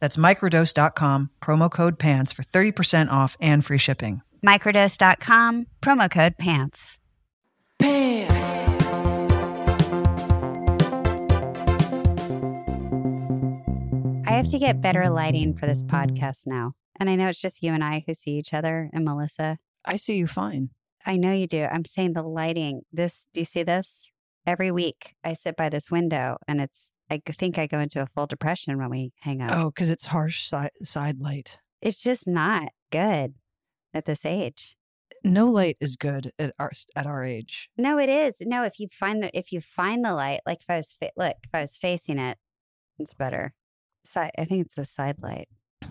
That's microdose.com, promo code PANTS for 30% off and free shipping. Microdose.com, promo code PANTS. PANTS. I have to get better lighting for this podcast now. And I know it's just you and I who see each other and Melissa. I see you fine. I know you do. I'm saying the lighting. This, do you see this? Every week I sit by this window and it's, I think I go into a full depression when we hang out. Oh, because it's harsh side, side light. It's just not good at this age. No light is good at our at our age. No, it is. No, if you find the if you find the light, like if I was fa- look, if I was facing it, it's better. Side, I think it's the side light.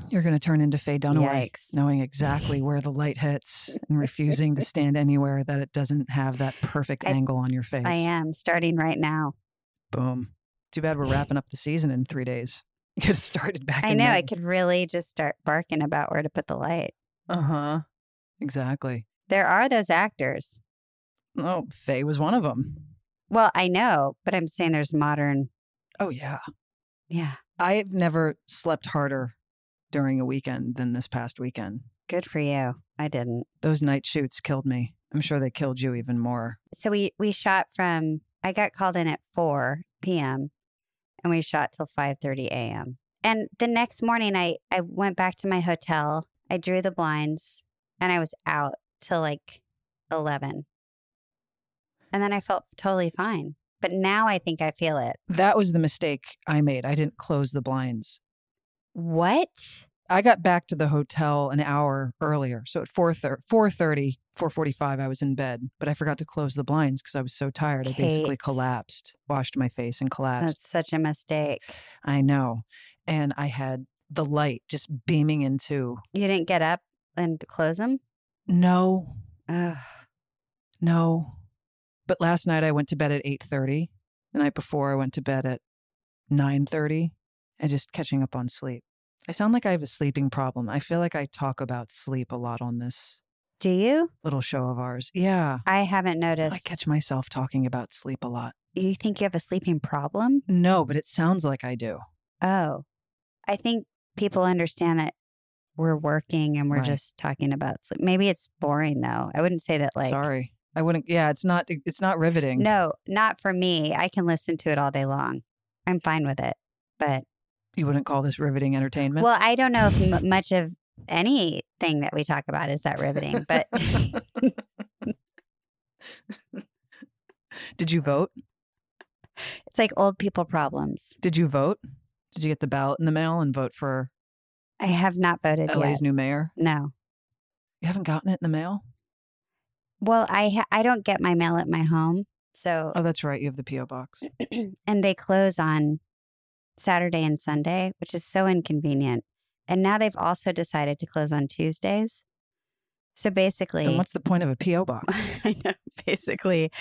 You're going to turn into Faye Dunaway, Yikes. knowing exactly where the light hits and refusing to stand anywhere that it doesn't have that perfect I- angle on your face. I am starting right now. Boom. Too bad we're wrapping up the season in three days. You could have started back. I know I could really just start barking about where to put the light. Uh huh. Exactly. There are those actors. Oh, Faye was one of them. Well, I know, but I'm saying there's modern. Oh yeah. Yeah, I've never slept harder during a weekend than this past weekend. good for you. I didn't. Those night shoots killed me. I'm sure they killed you even more. So we we shot from. I got called in at 4 p.m. and we shot till 5:30 a.m. And the next morning, I I went back to my hotel. I drew the blinds, and I was out till like 11. And then I felt totally fine. But now I think I feel it. That was the mistake I made. I didn't close the blinds. What? I got back to the hotel an hour earlier. So at 4 4:30, 4:45 I was in bed, but I forgot to close the blinds because I was so tired. I basically collapsed, washed my face and collapsed. That's such a mistake. I know. And I had the light just beaming into You didn't get up and close them? no, Ugh. no. But last night I went to bed at 8:30. The night before I went to bed at 9:30 and just catching up on sleep. I sound like I have a sleeping problem. I feel like I talk about sleep a lot on this Do you? little show of ours. Yeah. I haven't noticed. I catch myself talking about sleep a lot. you think you have a sleeping problem? No, but it sounds like I do. Oh, I think people understand that we're working and we're Right. just talking about sleep. Maybe it's boring though. I wouldn't say that like Sorry. I wouldn't yeah, it's not it's not riveting. no, not for me. I can listen to it all day long. I'm fine with it. But You wouldn't call this riveting entertainment? well, I don't know if m- much of anything that we talk about is that riveting, but Did you vote? it's like old people problems. Did you vote? Did you get the ballot in the mail and vote for I have not voted LA's yet. new mayor? No. You haven't gotten it in the mail? Well, I ha- I don't get my mail at my home. So Oh, that's right. You have the PO box. and they close on Saturday and Sunday, which is so inconvenient. And now they've also decided to close on Tuesdays. So basically, Then what's the point of a PO box? I know, basically,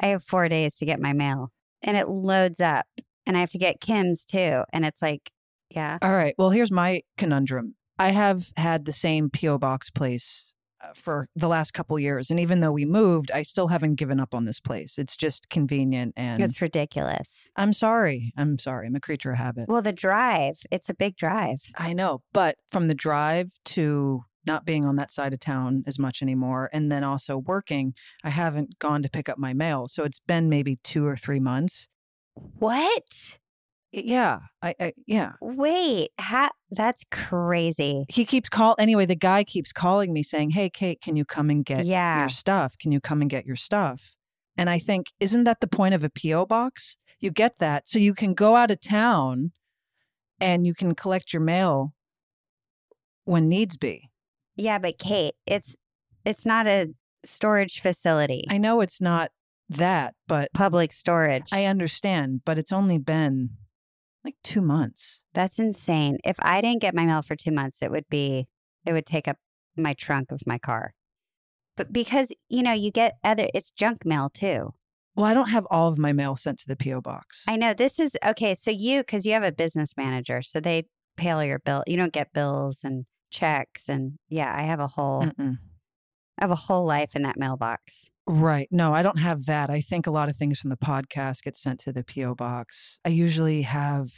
I have four days to get my mail and it loads up and I have to get Kim's too. And it's like, yeah, All right. Well, here's my conundrum. I have had the same PO box place Uh, for the last couple years. And even though we moved, I still haven't given up on this place. It's just convenient. And It's ridiculous. I'm sorry. I'm sorry. I'm a creature of habit. Well, the drive, it's a big drive. I know. But from the drive to not being on that side of town as much anymore, and then also working, I haven't gone to pick up my mail. So it's been maybe two or three months. What? Yeah. I, I yeah. Wait, ha- that's crazy. He keeps call anyway, the guy keeps calling me saying, Hey Kate, can you come and get Yeah. your stuff? Can you come and get your stuff? And I think, isn't that the point of a P.O. box? You get that so you can go out of town and you can collect your mail when needs be. Yeah, but Kate, it's it's not a storage facility. I know it's not that, but Public storage. I understand, but it's only been like two months. That's insane. If I didn't get my mail for 2 months, it would be it would take up my trunk of my car. But because, you know, you get other it's junk mail too. Well, I don't have all of my mail sent to the P.O. box. I know this is okay. So you, because you have a business manager, so they pay all your bill. You don't get bills and checks, and yeah, I have a whole, Mm-mm. I have a whole life in that mailbox. Right. No, I don't have that. I think a lot of things from the podcast get sent to the P.O. box. I usually have,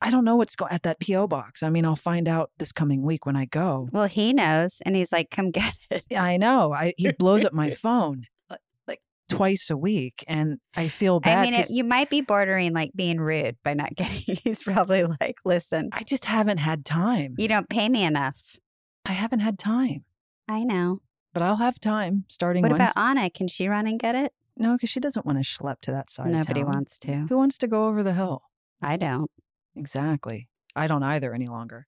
I don't know what's going at that P.O. box. I mean, I'll find out this coming week when I go. Well, he knows, and he's like, "Come get it." Yeah, I know. I, he blows up my phone uh, like twice a week, and I feel bad. I mean, it, you might be bordering like being rude by not getting. He's probably like, "Listen, I just haven't had time. you don't pay me enough." I haven't had time, I know. But I'll have time starting What Wednesday. about Anna? Can she run and get it? no, because she doesn't want to schlep to that side. Nobody wants to. Who wants to go over the hill? I don't. Exactly. I don't either any longer.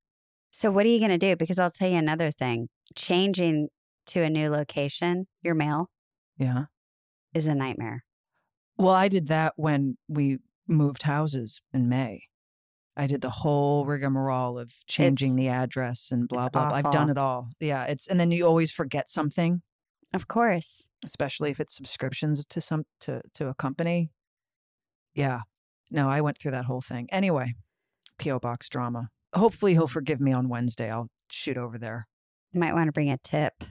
So what are you going to do? Because I'll tell you another thing. Changing to a new location, your mail Yeah. is a nightmare. Well, I did that when we moved houses in May. I did the whole rigmarole of changing It's- the address and blah blah. blah. I've done it all. Yeah, it's and then you always forget something, Of course. especially if it's subscriptions to some to to a company. Yeah. No, I went through that whole thing. Anyway, PO box drama. Hopefully he'll forgive me on Wednesday. I'll shoot over there. might want to bring a tip.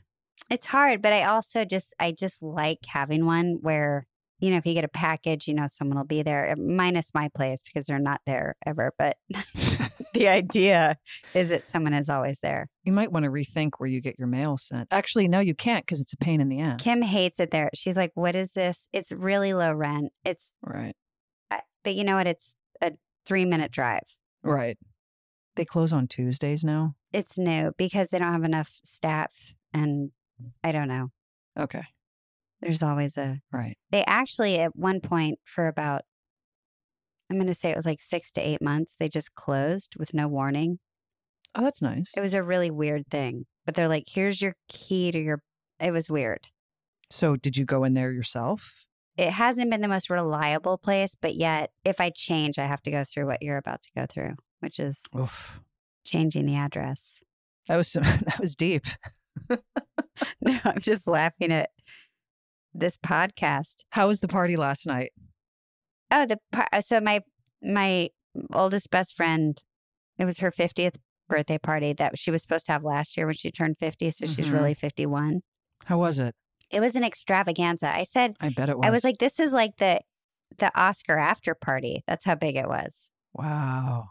It's hard, but I also just I just like having one where you know if you get a package, you know someone will be there. uh, Minus my place because they're not there ever, but the idea is that someone is always there. You might want to rethink where you get your mail sent. Actually, no, you can't because it's a pain in the ass. Kim hates it there. She's like, "What is this? It's really low rent. It's Right. I- but you know what? It's a 3-minute drive. Right. They close on Tuesdays now. It's new because they don't have enough staff and I don't know. Okay. There's always a Right. they actually at one point for about i'm going to say it was like six to eight months they just closed with no warning Oh, that's nice. it was a really weird thing but they're like here's your key to your it was weird So, did you go in there yourself? it hasn't been the most reliable place but yet if i change i have to go through what you're about to go through which is Oof. changing the address That was some, that was deep. no i'm just laughing at this podcast How was the party last night? Oh, the par- uh, so my my oldest best friend, it was her fiftieth birthday party that she was supposed to have last year when she turned fifty. So she's Mhm. really fifty one. How was it? It was an extravaganza. I said I bet it was. I was like, this is like the the Oscar after party. That's how big it was. wow.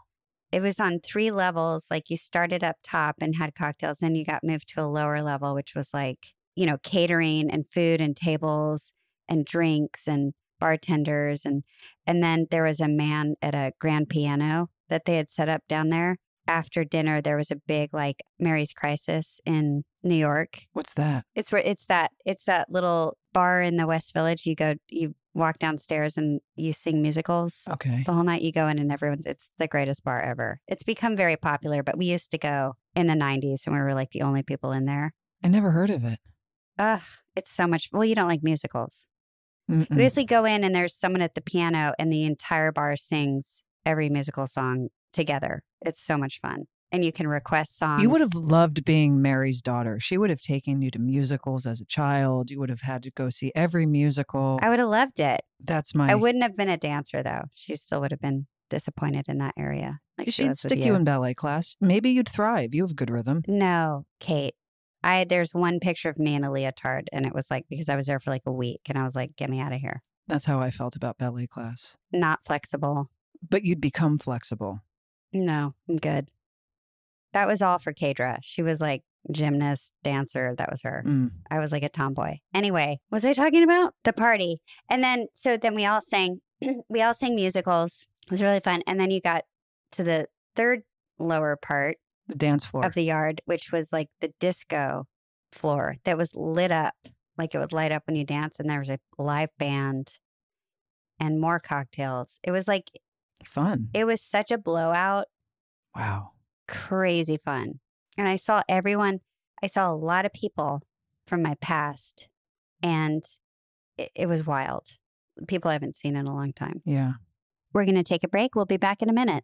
It was on three levels. Like you started up top and had cocktails, then you got moved to a lower level, which was like you know catering and food and tables and drinks and bartenders and and then there was a man at a grand piano that they had set up down there after dinner there was a big like Marie's Crisis in new york What's that? it's where it's that it's that little bar in the west village you go you walk downstairs and you sing musicals Okay. the whole night you go in and everyone's it's the greatest bar ever it's become very popular but we used to go in the 90s and we were like the only people in there I never heard of it. Ugh it's so much well you don't like musicals Mm-mm. we basically go in and there's someone at the piano and the entire bar sings every musical song together it's so much fun and you can request songs You would have loved being Mary's daughter. She would have taken you to musicals as a child. You would have had to go see every musical. i would have loved it That's my. i wouldn't have been a dancer though she still would have been disappointed in that area like she She'd with stick you. in ballet class. Maybe you'd thrive. You have good rhythm. no kate I there's one picture of me in a leotard, and it was like because I was there for like a week, and I was like, "Get me out of here." That's how I felt about ballet class. Not flexible. But you'd become flexible. No, I'm good. That was all for Kadra. She was like gymnast, dancer. That was her. Mm. I was like a tomboy. Anyway, was I talking about the party? And then so then we all sang. we all sang musicals. It was really fun. And then you got to the third lower part The dance floor. of the yard, which was like the disco floor that was lit up, like it would light up when you dance, and there was a live band and more cocktails. It was like Fun. it was such a blowout, wow. crazy fun. And I saw everyone, I saw a lot of people from my past, and it, it was wild. People I haven't seen in a long time. Yeah. We're going to take a break. We'll be back in a minute.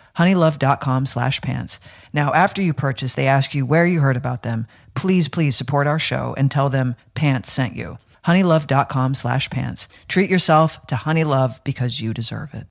honeylove.com slash pants. Now, after you purchase, they ask you where you heard about them. Please, please support our show and tell them pants sent you. honeylove.com slash pants. Treat yourself to Honeylove because you deserve it.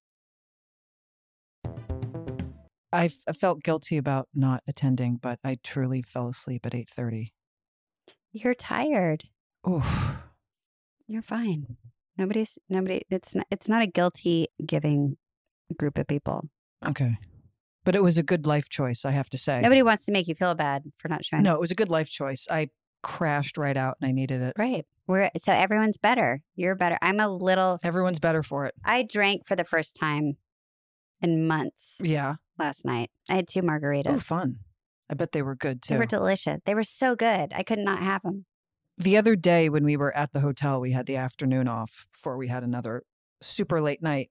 I, felt guilty about not attending, but I truly fell asleep at 8.30. You're tired. Oof. You're fine. Nobody's nobody. It's not. It's not a guilty giving group of people. Okay. But it was a good life choice, I have to say. Nobody wants to make you feel bad for not showing. No, it was a good life choice. I crashed right out and I needed it. Right. We're so everyone's better. You're better. I'm a little. Everyone's better for it. I drank for the first time in months Yeah. last night. I had two margaritas. Oh, fun. I bet they were good too. They were delicious. They were so good. I could not have them. the other day when we were at the hotel, we had the afternoon off before we had another super late night.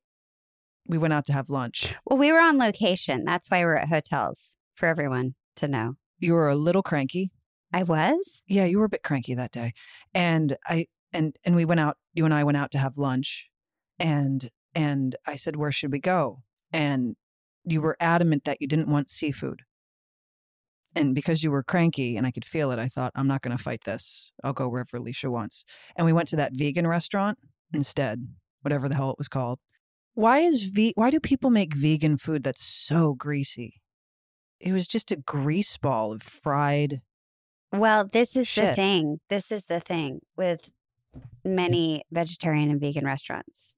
We went out to have lunch. Well, we were on location. That's why we're at hotels for everyone to know. You were a little cranky. I was. Yeah, you were a bit cranky that day. And I and and we went out, you and I went out to have lunch and and I said, "Where should we go?" And you were adamant that you didn't want seafood. And because you were cranky and I could feel it, I thought, I'm not going to fight this. I'll go wherever Leisha wants. And we went to that vegan restaurant instead, whatever the hell it was called. Why is ve- why do people make vegan food that's so greasy? It was just a grease ball of fried. Well, this is the thing. This is the thing with many vegetarian and vegan restaurants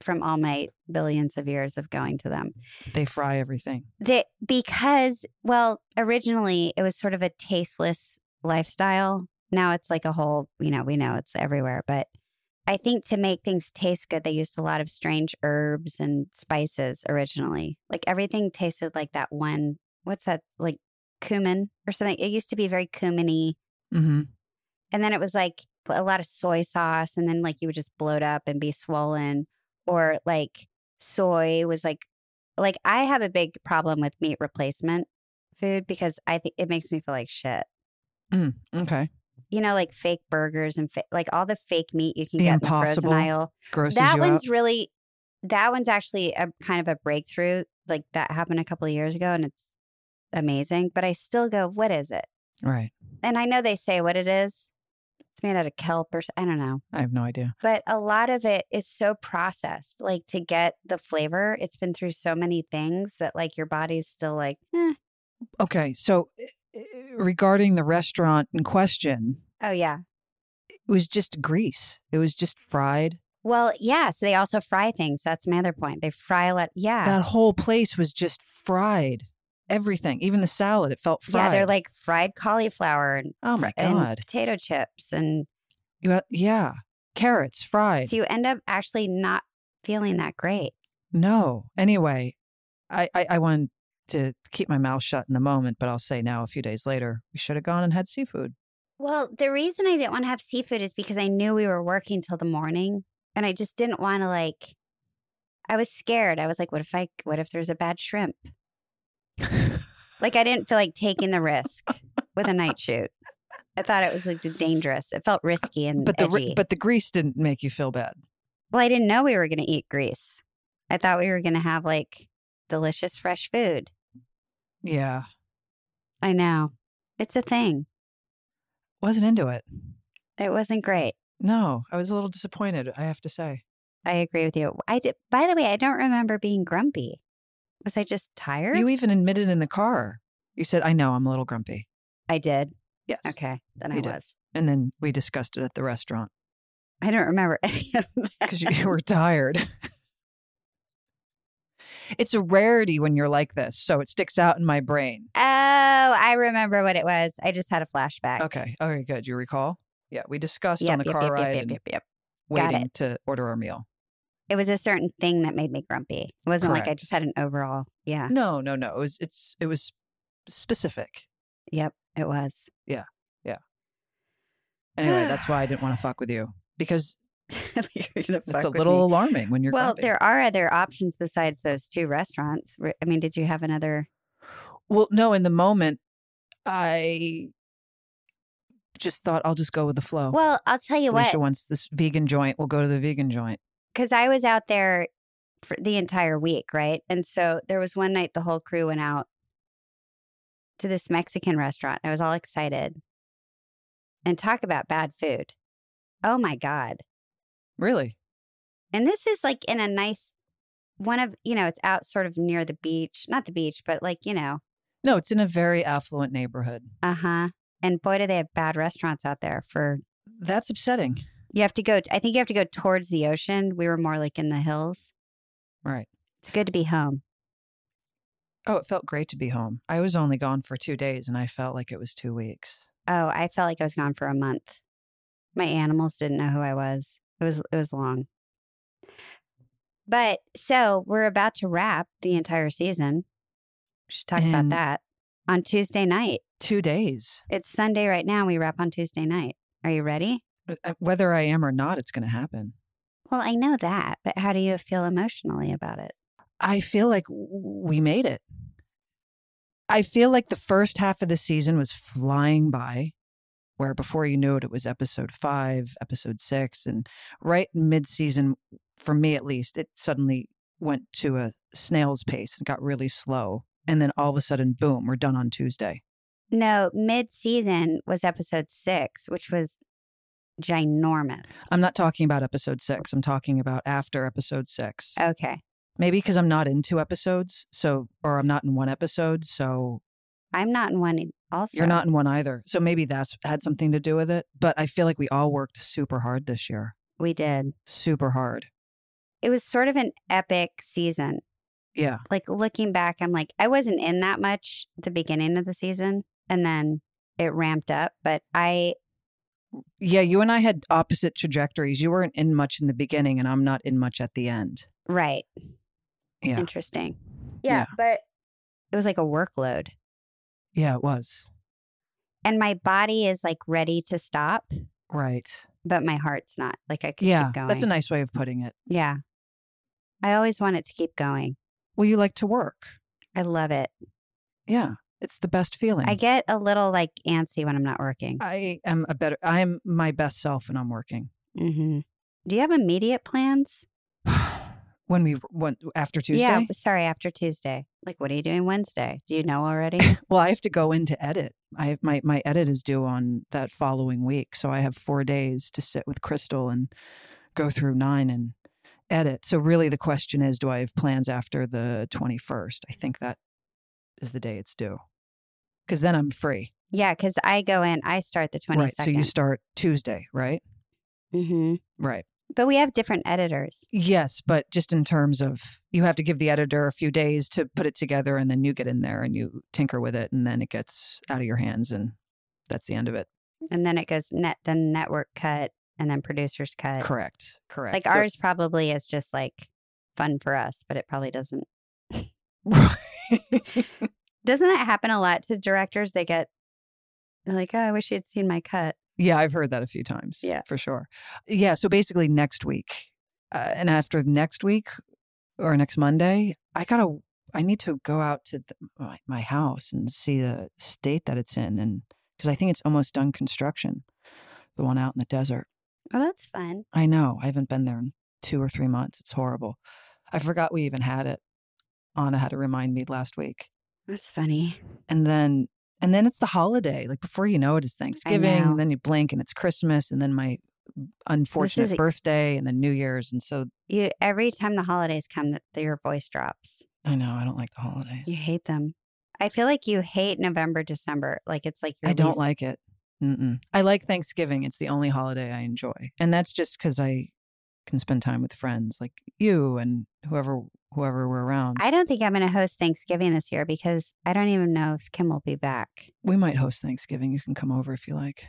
from all my billions of years of going to them. They fry everything. That because, well, originally it was sort of a tasteless lifestyle. Now it's like a whole, you know, we know it's everywhere, but I think to make things taste good, they used a lot of strange herbs and spices originally. Like everything tasted like that one, what's that, like cumin or something? It used to be very cuminy. Mm-hmm. And then it was like a lot of soy sauce, and then like you would just bloat up and be swollen. Or like soy was like, like I have a big problem with meat replacement food because I think it makes me feel like shit. Mm, okay. You know, like fake burgers and fa- like all the fake meat you can The get in the frozen aisle. That one's out. really, that one's actually a kind of a breakthrough. Like that happened a couple of years ago, and it's amazing. But I still go, what is it? Right. And I know they say what it is. It's made out of kelp or I don't know. I have no idea. But a lot of it is so processed. Like to get the flavor, it's been through so many things that like your body's still like, eh. Okay, so uh, regarding the restaurant in question, oh yeah. it was just grease. It was just fried. Well, yeah. So they also fry things. That's my other point. They fry a lot. Yeah. That whole place was just fried. Everything, even the salad, it felt fried. Yeah, they're like fried cauliflower and, oh my and god, potato chips. And You yeah, carrots fried. so you end up actually not feeling that great. No. Anyway, I, I I wanted to keep my mouth shut in the moment, but I'll say now, a few days later, we should have gone and had seafood. Well, the reason I didn't want to have seafood is because I knew we were working till the morning and I just didn't want to like I was scared. I was like, what if I what if there's a bad shrimp? Like I didn't feel like taking the risk with a night shoot. I thought it was like dangerous. It felt risky and But the edgy. but the grease didn't make you feel bad. well, I didn't know we were going to eat grease. I thought we were going to have like delicious fresh food. Yeah, I know. It's a thing. wasn't into it. It wasn't great. No, I was a little disappointed. I have to say. I agree with you. I did. By the way, I don't remember being grumpy. Was I just tired? You even admitted in the car. You said, "I know, I'm a little grumpy." I did. Yes. Okay, then I You did. was. And then we discussed it at the restaurant I don't remember any of that. because you, were tired. it's a rarity when you're like this, so it sticks out in my brain. Oh, I remember what it was. I just had a flashback. Okay. Okay, good. You recall? Yeah, we discussed Yep, on the yep, car yep, ride yep, yep, yep, yep. Waiting to order our meal. It was a certain thing that made me grumpy. It wasn't like I just had an overall. Yeah. No, no, no. It was it's it was specific. Yep. It was. Yeah. Yeah. Anyway, that's why I didn't want to fuck with you because it's a little me. alarming when you're Well, grumpy. there are other options besides those two restaurants. I mean, did you have another? Well, no, in the moment I just thought I'll just go with the flow. Well, I'll tell you Felicia what. wants this vegan joint. We'll go to the vegan joint. Because I was out there for the entire week, right? And so there was one night the whole crew went out to this Mexican restaurant. I was all excited. And talk about bad food. Oh my God. Really? And this is like in a nice one of, you know, it's out sort of near the beach, not the beach, but like, you know, No, it's in a very affluent neighborhood. uh huh. And boy, do they have bad restaurants out there for, That's upsetting. You have to go, I think you have to go towards the ocean. We were more like in the hills. Right. It's good to be home. Oh, it felt great to be home. I was only gone for two days and I felt like it was two weeks. Oh, I felt like I was gone for a month. My animals didn't know who I was. It was it was long. But so we're about to wrap the entire season. We should talk about that on Tuesday night. Two days. It's Sunday right now. We wrap on Tuesday night. Are you ready? Uh, uh, Whether I am or not, it's going to happen. Well, I know that, but how do you feel emotionally about it? I feel like we made it. I feel like the first half of the season was flying by, where before you knew it, it was episode five, episode six. And right mid season, for me at least, it suddenly went to a snail's pace and got really slow. And then all of a sudden, boom, we're done on Tuesday. No, mid season was episode six, which was ginormous. I'm not talking about episode six. I'm talking about after episode six. Okay. Maybe because I'm not in two episodes, so or I'm not in one episode, so I'm not in one also. you're not in one either. So maybe that's had something to do with it. But I feel like we all worked super hard this year. We did. Super hard. It was sort of an epic season. Yeah. like looking back, I'm like, I wasn't in that much at the beginning of the season and then it ramped up. But I, Yeah, you and I had opposite trajectories. You weren't in much in the beginning and I'm not in much at the end. right. Yeah. Interesting. Yeah. Yeah. But it was like a workload. Yeah, it was. And my body is like ready to stop, Right. but my heart's not. Like I could Yeah. keep going. That's a nice way of putting it. yeah. I always want it to keep going. Well, you like to work. I love it. Yeah. It's the best feeling. I get a little like antsy when I'm not working. I am a better I am my best self when I'm working. hmm Do you have immediate plans? when we went after Tuesday. Yeah, sorry, after Tuesday. Like, what are you doing Wednesday? Do you know already? Well, I have to go in to edit. I have my my edit is due on that following week, so I have four days to sit with Crystal and go through nine and edit. So really, the question is, do I have plans after the twenty first? I think that is the day it's due, because then I'm free. yeah, because I go in, I start the 22nd. Right. So you start Tuesday, right? Mm-hmm. Right. But we have different editors. Yes, but just in terms of you have to give the editor a few days to put it together and then you get in there and you tinker with it and then it gets out of your hands and that's the end of it. And then it goes net, then network cut, and then producers cut. Correct. Correct. Like So- ours probably is just like fun for us, but it probably doesn't. Doesn't that happen a lot to directors? They get they're like, oh, I wish you'd seen my cut. yeah, I've heard that a few times. Yeah. For sure. Yeah. So basically next week uh, and after next week or next Monday, I got to, I need to go out to the, my, my house and see the state that it's in. And because I think it's almost done construction, the one out in the desert. Oh, that's fun. I know. I haven't been there in two or three months. It's horrible. I forgot we even had it. Anna had to remind me last week. That's funny. And then and then it's the holiday. Like before you know it, it's Thanksgiving. And then you blink and it's Christmas. And then my unfortunate birthday and then New Year's. And so You every time the holidays come, that your voice drops. I know I don't like the holidays. You hate them. I feel like you hate November, December. Like it's like I don't least- like it. Mm-mm. I like Thanksgiving. It's the only holiday I enjoy. And that's just because I can spend time with friends like you and whoever whoever we're around. I don't think I'm going to host Thanksgiving this year because I don't even know if Kim will be back. we might host Thanksgiving. You can come over if you like.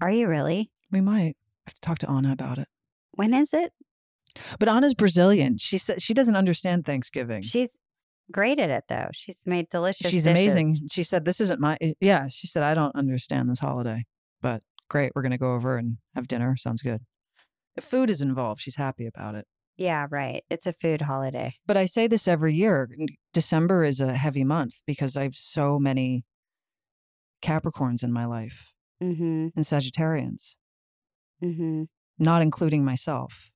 Are you really? We might. I have to talk to Anna about it. When is it? But Anna's Brazilian. She said she doesn't understand Thanksgiving. She's great at it though. She's made delicious. She's dishes. amazing. She said, This isn't my, eh, yeah. She said, I don't understand this holiday, but great. We're going to go over and have dinner. Sounds good. If food is involved, she's happy about it. Yeah, right. It's a food holiday. But I say this every year December is a heavy month because I have so many Capricorns in my life Mm-hmm. and Sagittarians, Mm-hmm. not including myself.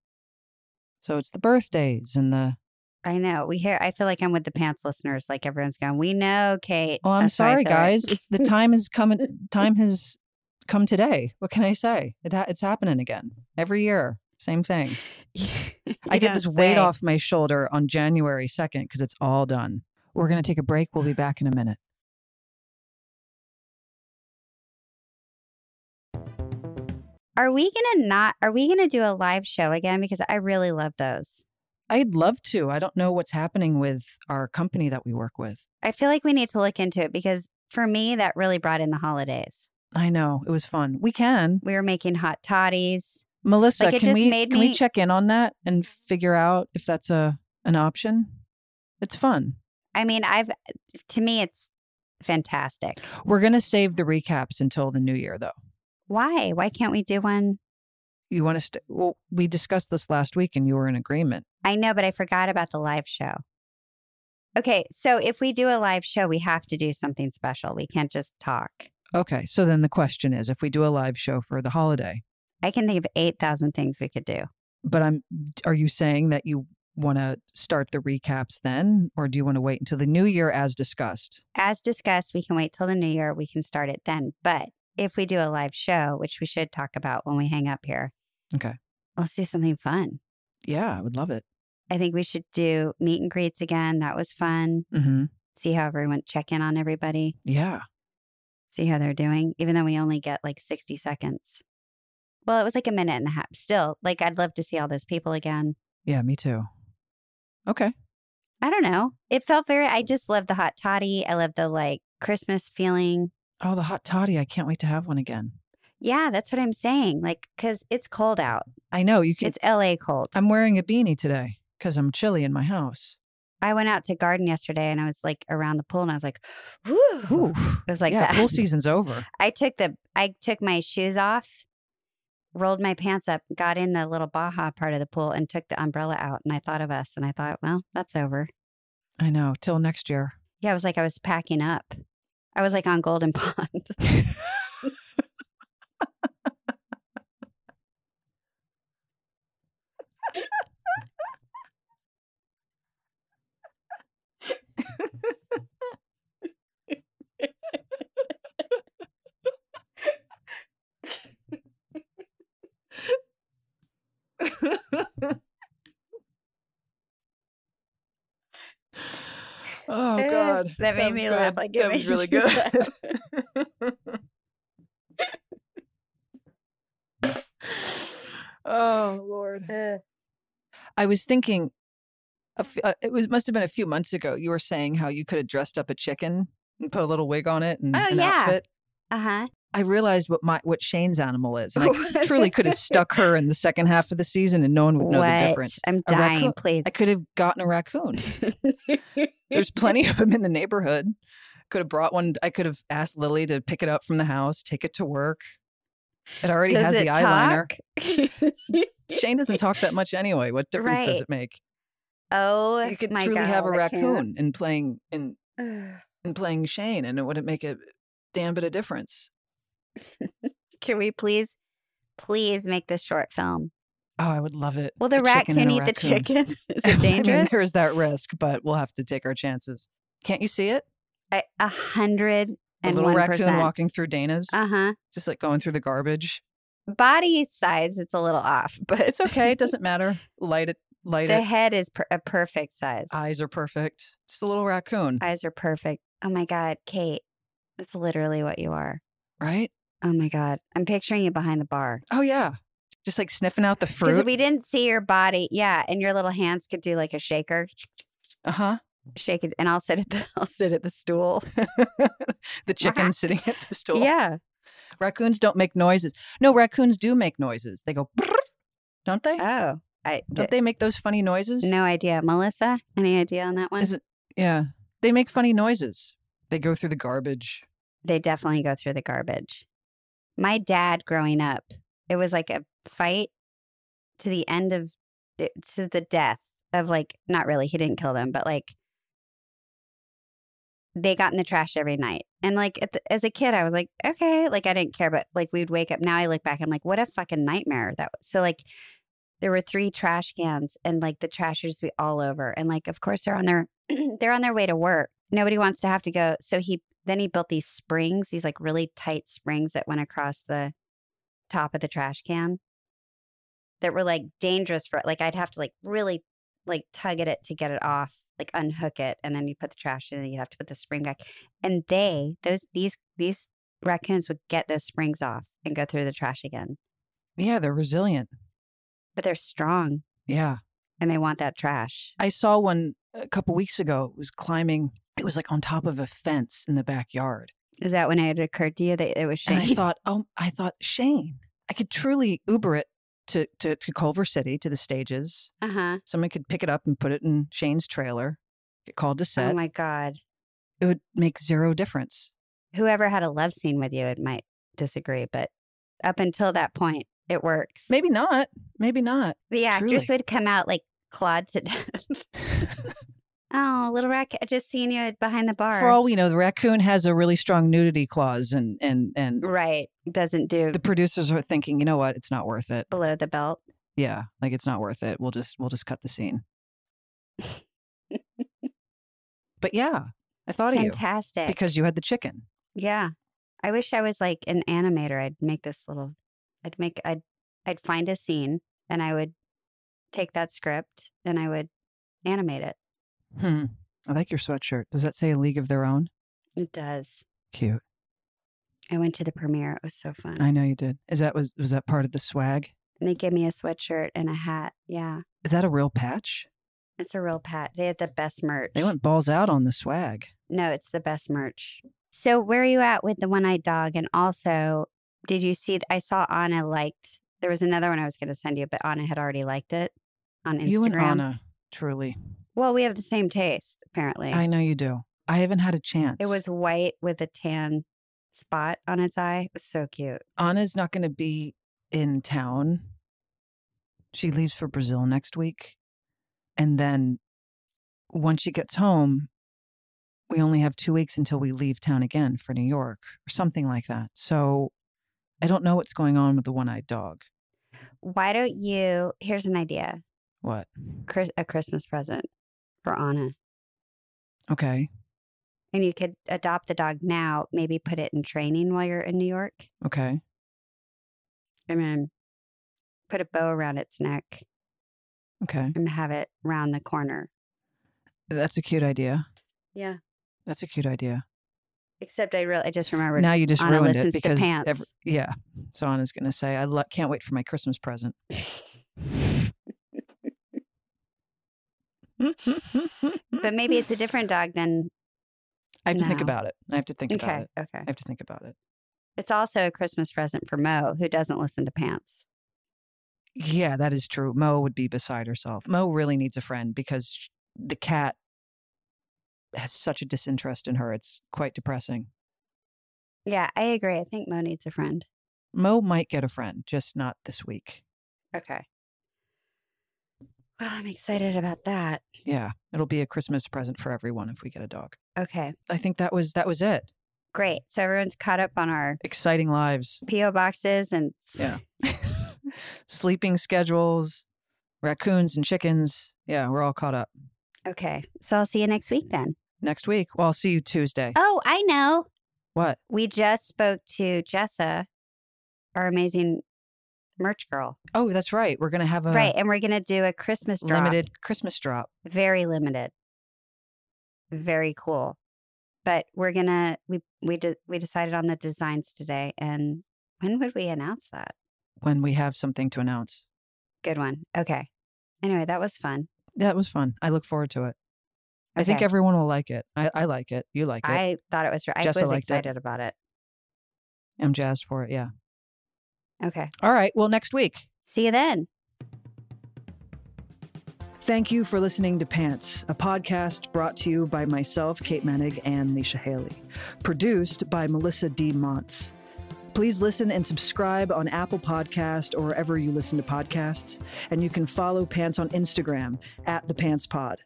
So it's the birthdays and the, I know. We hear. I feel like I'm with the pants listeners. Like everyone's going. We know, Kate. oh, I'm That's sorry, feel like- guys. It's the time is coming. Time has come today. What can I say? It ha- it's happening again every year. Same thing. I get this don't weight off my shoulder on January 2nd because it's all done. We're going to take a break. We'll be back in a minute. Are we gonna not? Are we gonna do a live show again? Because I really love those. I'd love to. I don't know what's happening with our company that we work with. I feel like we need to look into it because for me, that really brought in the holidays. I know it was fun. We can, We were making hot toddies. Melissa. Like, can we made can we check in on that and figure out if that's a an option? It's fun. I mean, I've to me, it's fantastic. We're going to save the recaps until the new year, though. Why? Why can't we do one? You want to? St- well, we discussed this last week, and you were in agreement. I know, but I forgot about the live show. Okay, so if we do a live show, we have to do something special. We can't just talk. Okay, so then the question is, if we do a live show for the holiday, I can think of 8,000 things we could do. but I'm are you saying that you want to start the recaps then or do you want to wait until the new year as discussed? As discussed, we can wait till the new year. We can start it then. But if we do a live show, which we should talk about when we hang up here, Okay. let's do something fun. Yeah, I would love it. I think we should do meet and greets again. That was fun. Mhm. See how everyone check in on everybody, Yeah. See how they're doing, even though we only get like 60 seconds. Well, it was like a minute and a half. Still, like I'd love to see all those people again. Yeah, me too. Okay. I don't know. It felt very, I just love the hot toddy. I love the like Christmas feeling. Oh, the hot toddy. I can't wait to have one again. Yeah, that's what I'm saying. Like, cause it's cold out. I know you can It's LA cold. I'm wearing a beanie today cuz I'm chilly in my house. I went out to garden yesterday and I was like around the pool and I was like, whoo. Ooh. It was like yeah, that. pool season's over. I took the I took my shoes off, rolled my pants up, got in the little Baja part of the pool, and took the umbrella out. And I thought of us, and I thought, well, that's over. I know, till next year. Yeah, it was like I was packing up. I was like on Golden Pond. God. That made was me laugh like it that was really good. oh Lord. I was thinking, a f- uh, it was must have been a few months ago. You were saying how you could have dressed up a chicken and put a little wig on it and Oh, an yeah. outfit. Uh huh. I realized what my what Shane's animal is, and I truly could have stuck her in the second half of the season, and no one would know what? the difference. I'm A dying, raccoon- please. I could have gotten a raccoon. There's plenty of them in the neighborhood. Could have brought one. I could have asked Lily to pick it up from the house, take it to work. It already Does has it the eyeliner. Shane doesn't talk that much anyway. What difference does it make? oh, You could truly God, have a I raccoon in playing in in playing Shane, and it wouldn't make a damn bit of difference. Can we please, please make this short film? Oh, I would love it. Will the raccoon and a eat the chicken? Is I it mean, dangerous? there's that risk, but we'll have to take our chances. Can't you see it? I- A hundred and little raccoon walking through Dana's, Uh huh. just like going through the garbage. Body size, it's a little off, but It's okay. It doesn't matter. Light it. Light the it. The head is per- a perfect size. Eyes are perfect. Just a little raccoon, Eyes are perfect. Oh my God, Kate, that's literally what you are. right? Oh my God, I'm picturing you behind the bar. Oh yeah. Just like sniffing out the fur. Because fruit. we didn't see your body, yeah, and your little hands could do like a shaker, Uh huh. shake it, and I'll sit at the I'll sit at the stool. the chicken sitting at the stool. Yeah, Raccoons don't make noises. No, raccoons do make noises. They go, don't they? Oh, I Don't they make those funny noises? no idea, Melissa. Any idea on that one? Is it? Yeah. They make funny noises. They go through the garbage. they definitely go through the garbage. My dad growing up, it was like a fight to the end of eh, to the death of like not really he didn't kill them, but like they got in the trash every night. And like the, as a kid, I was like, okay, like I didn't care, but like we'd wake up. Now I look back, I'm like, what a fucking nightmare that was. So like there were three trash cans and like the trash used to be all over. And like of course they're on their they're on their way to work. Nobody wants to have to go. So he then he built these springs, these like really tight springs that went across the top of the trash can that were like dangerous for like I'd have to like really like tug at it to get it off, like unhook it, and then you put the trash in and you'd have to put the spring back. And they, those these these raccoons would get those springs off and go through the trash again. Yeah, they're resilient. But they're strong Yeah. and they want that trash. I saw one a couple weeks ago. It was climbing, it was like on top of a fence in the backyard. Is that when it occurred to you that it was And I thought, oh, I thought, Shane, I could truly Uber it to, to, to Culver City to the stages. Uh huh. Someone could pick it up and put it in Shane's trailer, get called to set. Oh my god. it would make zero difference. Whoever had a love scene with you, it might disagree, but up until that point, it works. Maybe not. Maybe not. the actress truly. would come out like clawed to death. oh, little rack! I just seen you behind the bar. For all we know, the raccoon has a really strong nudity clause, and and and right, doesn't do the producers are thinking, you know what, it's not worth it. below the belt. Yeah, like it's not worth it. We'll just we'll just cut the scene. but yeah, I thought of you Fantastic. because you had the chicken. yeah, I wish I was like an animator. I'd make this little. I'd make. I'd. I'd find a scene and I would take that script and I would animate it. Hmm. I like your sweatshirt. Does that say a League of Their Own? It does. Cute. I went to the premiere. It was so fun. I know you did. Is that was was that part of the swag? and they gave me a sweatshirt and a hat. Yeah. Is that a real patch? It's a real pat. They had the best merch. They went balls out on the swag. No, it's the best merch. So where are you at with the one eyed dog? And also, did you see? I saw Anna liked. There was another one I was going to send you, but Anna had already liked it on Instagram. You and Anna, truly. Well, we have the same taste, apparently. I know you do. I haven't had a chance. it was white with a tan spot on its eye. It was so cute. Anna's not going to be in town. She leaves for Brazil next week. And then once she gets home, we only have two weeks until we leave town again for New York or something like that. So I don't know what's going on with the one eyed dog. Why don't you? Here's an idea: What? Chris, a Christmas present for Anna. Okay. And you could adopt the dog now, maybe put it in training while you're in New York, Okay. and then put a bow around its neck Okay. and have it round the corner. That's a cute idea. Yeah. That's a cute idea. Except I really I just remembered now you just Anna ruined it because every- yeah. So Anna's going to say, I lo- can't wait for my Christmas present. but maybe it's a different dog than I have to think about it. I have to think about it. okay, okay. I have to think about it. It's also a Christmas present for Mo, who doesn't listen to pants. Yeah, that is true. Mo would be beside herself. Mo really needs a friend because the cat has such a disinterest in her. It's quite depressing. Yeah, I agree. I think Mo needs a friend. Mo might get a friend, just not this week. Okay. Well, I'm excited about that. Yeah, it'll be a Christmas present for everyone if we get a dog. Okay, I think that was that was it. great. So everyone's caught up on our Exciting lives. PO boxes and Yeah. Sleeping schedules, raccoons and chickens. Yeah, we're all caught up. Okay, so I'll see you next week then. Next week. Well, I'll see you Tuesday. Oh, I know. What? We just spoke to Jessa, our amazing merch girl. Oh, that's right. We're going to have a right, and we're gonna do a Christmas drop. limited Christmas drop. very limited very cool but we're gonna we we de- we decided on the designs today and when would we announce that when we have something to announce. good one okay anyway that was fun That was fun. I look forward to it. I think everyone will like it. I, I like it. You like it. i thought it was right. i Jessa was liked it. excited about it I'm jazzed for it. Yeah. Okay All right. Well, next week. see you then Thank you for listening to Pants, a podcast brought to you by myself, Kate Moennig, and Leisha Hailey. Produced by Melissa D. Montz. Please listen and subscribe on Apple Podcast or wherever you listen to podcasts. And you can follow Pants on Instagram at the Pants Pod.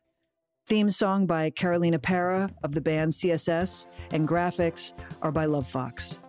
Theme song by Carolina Parra of the band CSS, and graphics are by Lovefoxxx.